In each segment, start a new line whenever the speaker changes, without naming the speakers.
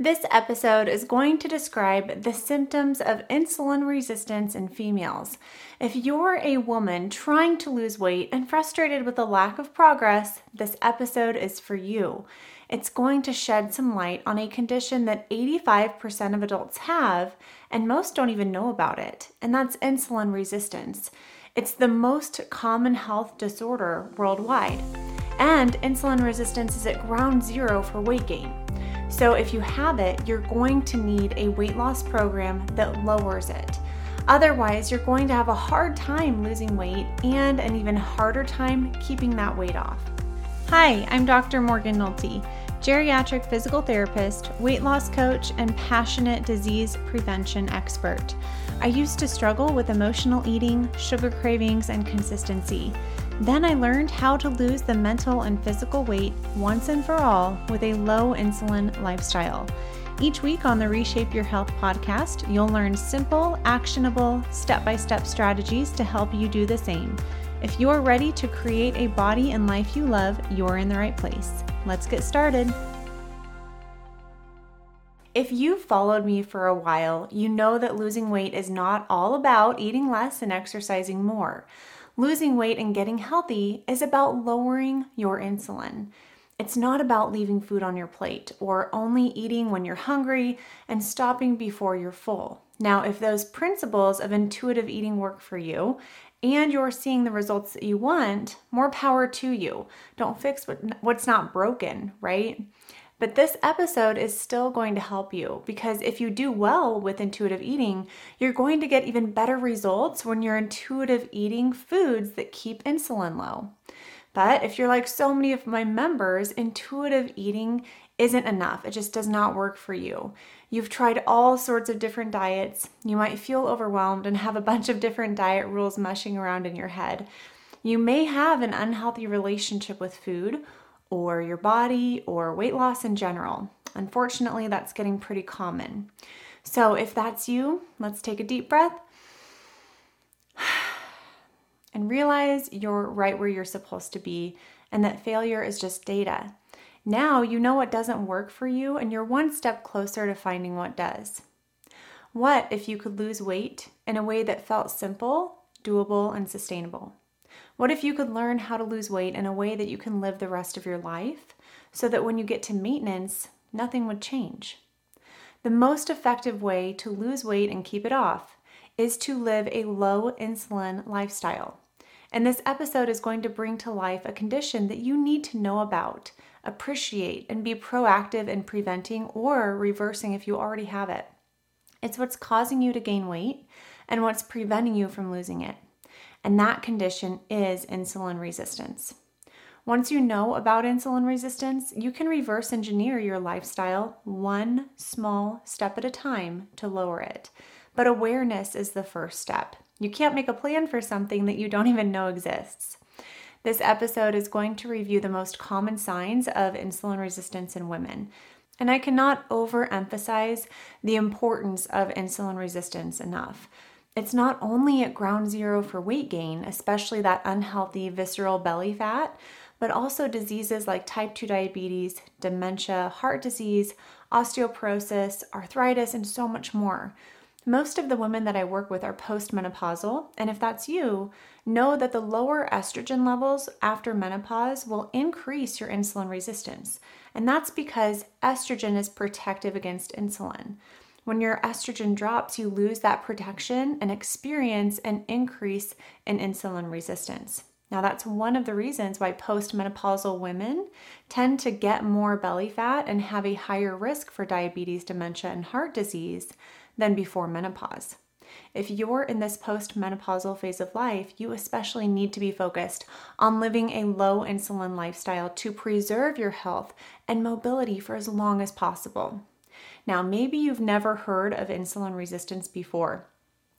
This episode is going to describe the symptoms of insulin resistance in females. If you're a woman trying to lose weight and frustrated with the lack of progress, this episode is for you. It's going to shed some light on a condition that 85% of adults have, and most don't even know about it, and that's insulin resistance. It's the most common health disorder worldwide, and insulin resistance is at ground zero for weight gain. So, if you have it, you're going to need a weight loss program that lowers it. Otherwise, you're going to have a hard time losing weight and an even harder time keeping that weight off. Hi, I'm Dr. Morgan Nolte, geriatric physical therapist, weight loss coach, and passionate disease prevention expert. I used to struggle with emotional eating, sugar cravings, and consistency. Then I learned how to lose the mental and physical weight once and for all with a low insulin lifestyle. Each week on the Reshape Your Health podcast, you'll learn simple, actionable, step by step strategies to help you do the same. If you're ready to create a body and life you love, you're in the right place. Let's get started. If you've followed me for a while, you know that losing weight is not all about eating less and exercising more. Losing weight and getting healthy is about lowering your insulin. It's not about leaving food on your plate or only eating when you're hungry and stopping before you're full. Now, if those principles of intuitive eating work for you and you're seeing the results that you want, more power to you. Don't fix what, what's not broken, right? But this episode is still going to help you because if you do well with intuitive eating, you're going to get even better results when you're intuitive eating foods that keep insulin low. But if you're like so many of my members, intuitive eating isn't enough. It just does not work for you. You've tried all sorts of different diets. You might feel overwhelmed and have a bunch of different diet rules mushing around in your head. You may have an unhealthy relationship with food or your body or weight loss in general. Unfortunately, that's getting pretty common. So, if that's you, let's take a deep breath and realize you're right where you're supposed to be and that failure is just data. Now you know what doesn't work for you and you're one step closer to finding what does. What if you could lose weight in a way that felt simple, doable, and sustainable? What if you could learn how to lose weight in a way that you can live the rest of your life so that when you get to maintenance, nothing would change? The most effective way to lose weight and keep it off is to live a low insulin lifestyle. And this episode is going to bring to life a condition that you need to know about, appreciate, and be proactive in preventing or reversing if you already have it. It's what's causing you to gain weight and what's preventing you from losing it and that condition is insulin resistance. Once you know about insulin resistance, you can reverse engineer your lifestyle one small step at a time to lower it. But awareness is the first step. You can't make a plan for something that you don't even know exists. This episode is going to review the most common signs of insulin resistance in women. And I cannot overemphasize the importance of insulin resistance enough. It's not only at ground zero for weight gain, especially that unhealthy visceral belly fat, but also diseases like type 2 diabetes, dementia, heart disease, osteoporosis, arthritis, and so much more. Most of the women that I work with are postmenopausal, and if that's you, know that the lower estrogen levels after menopause will increase your insulin resistance. And that's because estrogen is protective against insulin. When your estrogen drops, you lose that protection and experience an increase in insulin resistance. Now, that's one of the reasons why postmenopausal women tend to get more belly fat and have a higher risk for diabetes, dementia, and heart disease than before menopause. If you're in this postmenopausal phase of life, you especially need to be focused on living a low insulin lifestyle to preserve your health and mobility for as long as possible. Now, maybe you've never heard of insulin resistance before.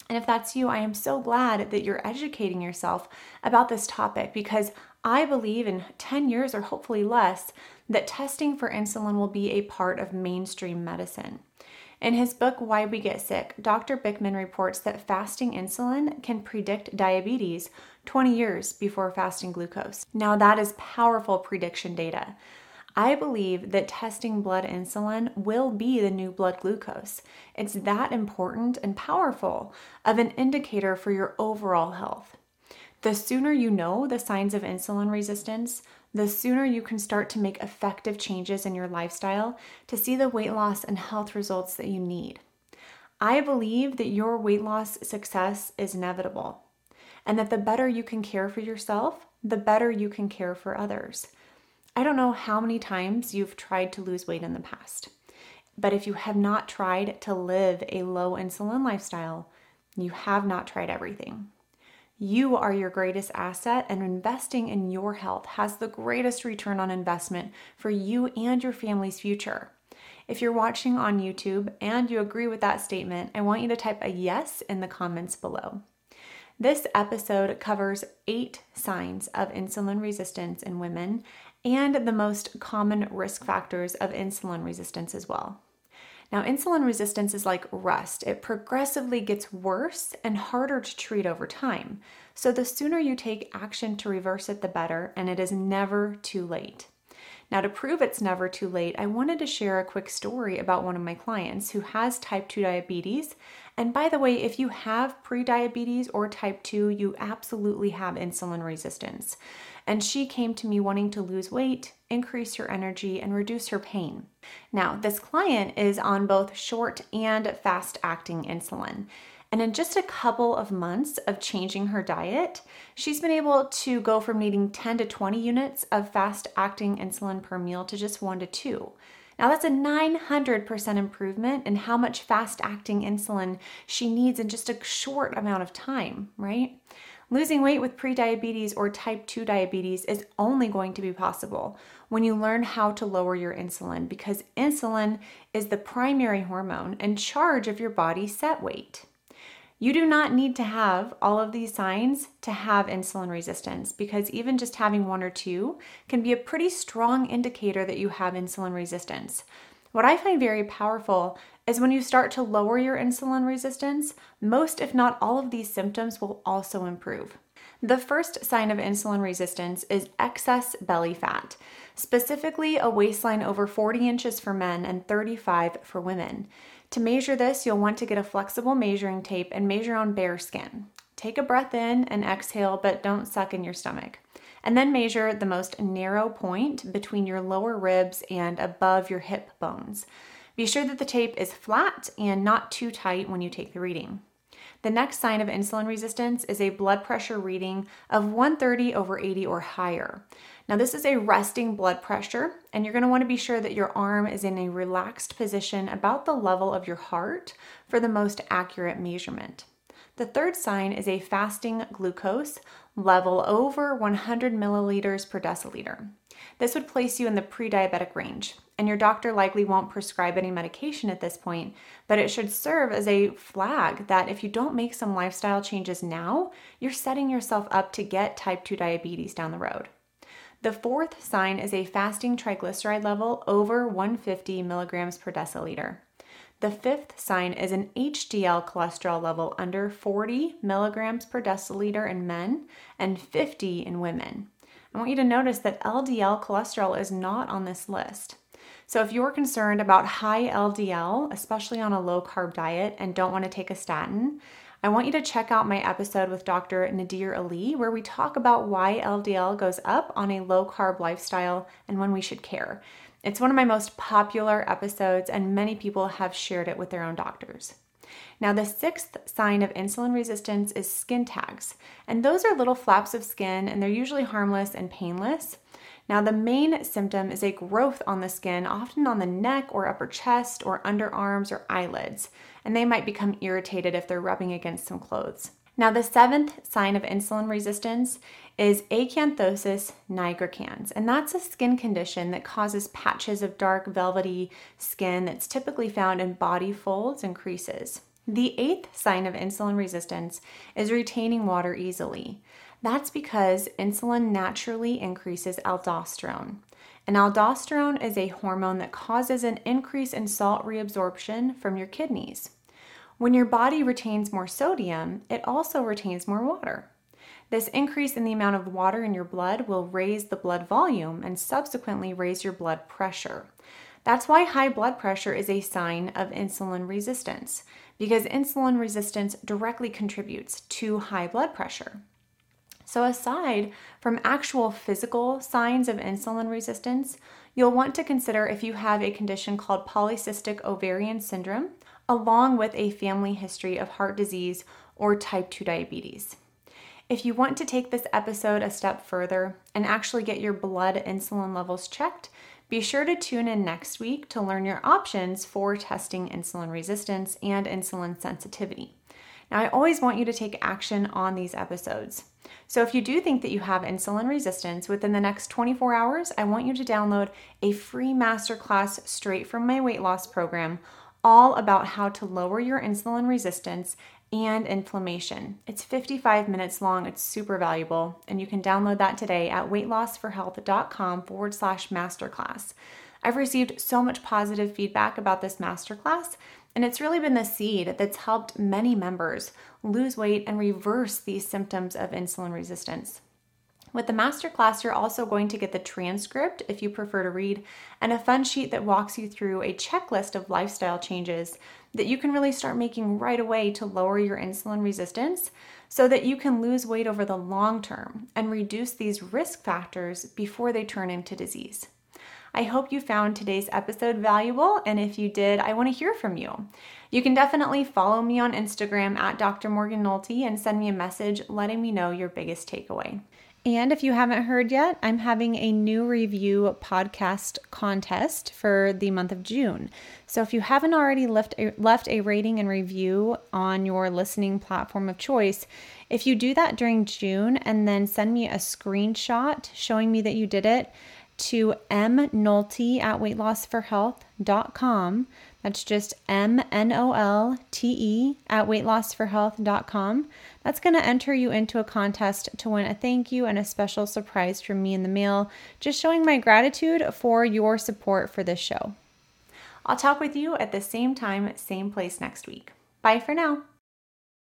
And if that's you, I am so glad that you're educating yourself about this topic because I believe in 10 years or hopefully less that testing for insulin will be a part of mainstream medicine. In his book, Why We Get Sick, Dr. Bikman reports that fasting insulin can predict diabetes 20 years before fasting glucose. Now, that is powerful prediction data. I believe that testing blood insulin will be the new blood glucose. It's that important and powerful of an indicator for your overall health. The sooner you know the signs of insulin resistance, the sooner you can start to make effective changes in your lifestyle to see the weight loss and health results that you need. I believe that your weight loss success is inevitable, and that the better you can care for yourself, the better you can care for others. I don't know how many times you've tried to lose weight in the past, but if you have not tried to live a low insulin lifestyle, you have not tried everything. You are your greatest asset, and investing in your health has the greatest return on investment for you and your family's future. If you're watching on YouTube and you agree with that statement, I want you to type a yes in the comments below. This episode covers eight signs of insulin resistance in women and the most common risk factors of insulin resistance as well. Now, insulin resistance is like rust, it progressively gets worse and harder to treat over time. So, the sooner you take action to reverse it, the better, and it is never too late. Now, to prove it's never too late, I wanted to share a quick story about one of my clients who has type 2 diabetes. And by the way, if you have prediabetes or type 2, you absolutely have insulin resistance. And she came to me wanting to lose weight, increase her energy, and reduce her pain. Now, this client is on both short and fast acting insulin. And in just a couple of months of changing her diet, she's been able to go from needing 10 to 20 units of fast acting insulin per meal to just one to two. Now, that's a 900% improvement in how much fast acting insulin she needs in just a short amount of time, right? Losing weight with prediabetes or type 2 diabetes is only going to be possible when you learn how to lower your insulin because insulin is the primary hormone in charge of your body's set weight. You do not need to have all of these signs to have insulin resistance because even just having one or two can be a pretty strong indicator that you have insulin resistance. What I find very powerful is when you start to lower your insulin resistance, most, if not all, of these symptoms will also improve. The first sign of insulin resistance is excess belly fat, specifically a waistline over 40 inches for men and 35 for women. To measure this, you'll want to get a flexible measuring tape and measure on bare skin. Take a breath in and exhale, but don't suck in your stomach. And then measure the most narrow point between your lower ribs and above your hip bones. Be sure that the tape is flat and not too tight when you take the reading. The next sign of insulin resistance is a blood pressure reading of 130 over 80 or higher. Now, this is a resting blood pressure, and you're going to want to be sure that your arm is in a relaxed position about the level of your heart for the most accurate measurement. The third sign is a fasting glucose level over 100 milliliters per deciliter. This would place you in the pre diabetic range, and your doctor likely won't prescribe any medication at this point, but it should serve as a flag that if you don't make some lifestyle changes now, you're setting yourself up to get type 2 diabetes down the road. The fourth sign is a fasting triglyceride level over 150 milligrams per deciliter. The fifth sign is an HDL cholesterol level under 40 milligrams per deciliter in men and 50 in women. I want you to notice that LDL cholesterol is not on this list. So, if you're concerned about high LDL, especially on a low carb diet, and don't want to take a statin, I want you to check out my episode with Dr. Nadir Ali, where we talk about why LDL goes up on a low carb lifestyle and when we should care. It's one of my most popular episodes, and many people have shared it with their own doctors. Now, the sixth sign of insulin resistance is skin tags, and those are little flaps of skin, and they're usually harmless and painless. Now, the main symptom is a growth on the skin, often on the neck or upper chest or underarms or eyelids, and they might become irritated if they're rubbing against some clothes. Now, the seventh sign of insulin resistance is acanthosis nigricans, and that's a skin condition that causes patches of dark, velvety skin that's typically found in body folds and creases. The eighth sign of insulin resistance is retaining water easily. That's because insulin naturally increases aldosterone. And aldosterone is a hormone that causes an increase in salt reabsorption from your kidneys. When your body retains more sodium, it also retains more water. This increase in the amount of water in your blood will raise the blood volume and subsequently raise your blood pressure. That's why high blood pressure is a sign of insulin resistance, because insulin resistance directly contributes to high blood pressure. So, aside from actual physical signs of insulin resistance, you'll want to consider if you have a condition called polycystic ovarian syndrome, along with a family history of heart disease or type 2 diabetes. If you want to take this episode a step further and actually get your blood insulin levels checked, be sure to tune in next week to learn your options for testing insulin resistance and insulin sensitivity. Now, I always want you to take action on these episodes. So, if you do think that you have insulin resistance within the next 24 hours, I want you to download a free masterclass straight from my weight loss program all about how to lower your insulin resistance and inflammation. It's 55 minutes long, it's super valuable, and you can download that today at weightlossforhealth.com forward slash masterclass. I've received so much positive feedback about this masterclass, and it's really been the seed that's helped many members lose weight and reverse these symptoms of insulin resistance. With the masterclass, you're also going to get the transcript if you prefer to read, and a fun sheet that walks you through a checklist of lifestyle changes that you can really start making right away to lower your insulin resistance so that you can lose weight over the long term and reduce these risk factors before they turn into disease. I hope you found today's episode valuable, and if you did, I want to hear from you. You can definitely follow me on Instagram at Dr. Morgan Nolte and send me a message letting me know your biggest takeaway. And if you haven't heard yet, I'm having a new review podcast contest for the month of June. So if you haven't already left a, left a rating and review on your listening platform of choice, if you do that during June and then send me a screenshot showing me that you did it to mnolte at weightlossforhealth.com, that's just M N O L T E at weightlossforhealth.com. That's going to enter you into a contest to win a thank you and a special surprise from me in the mail, just showing my gratitude for your support for this show. I'll talk with you at the same time, same place next week. Bye for now.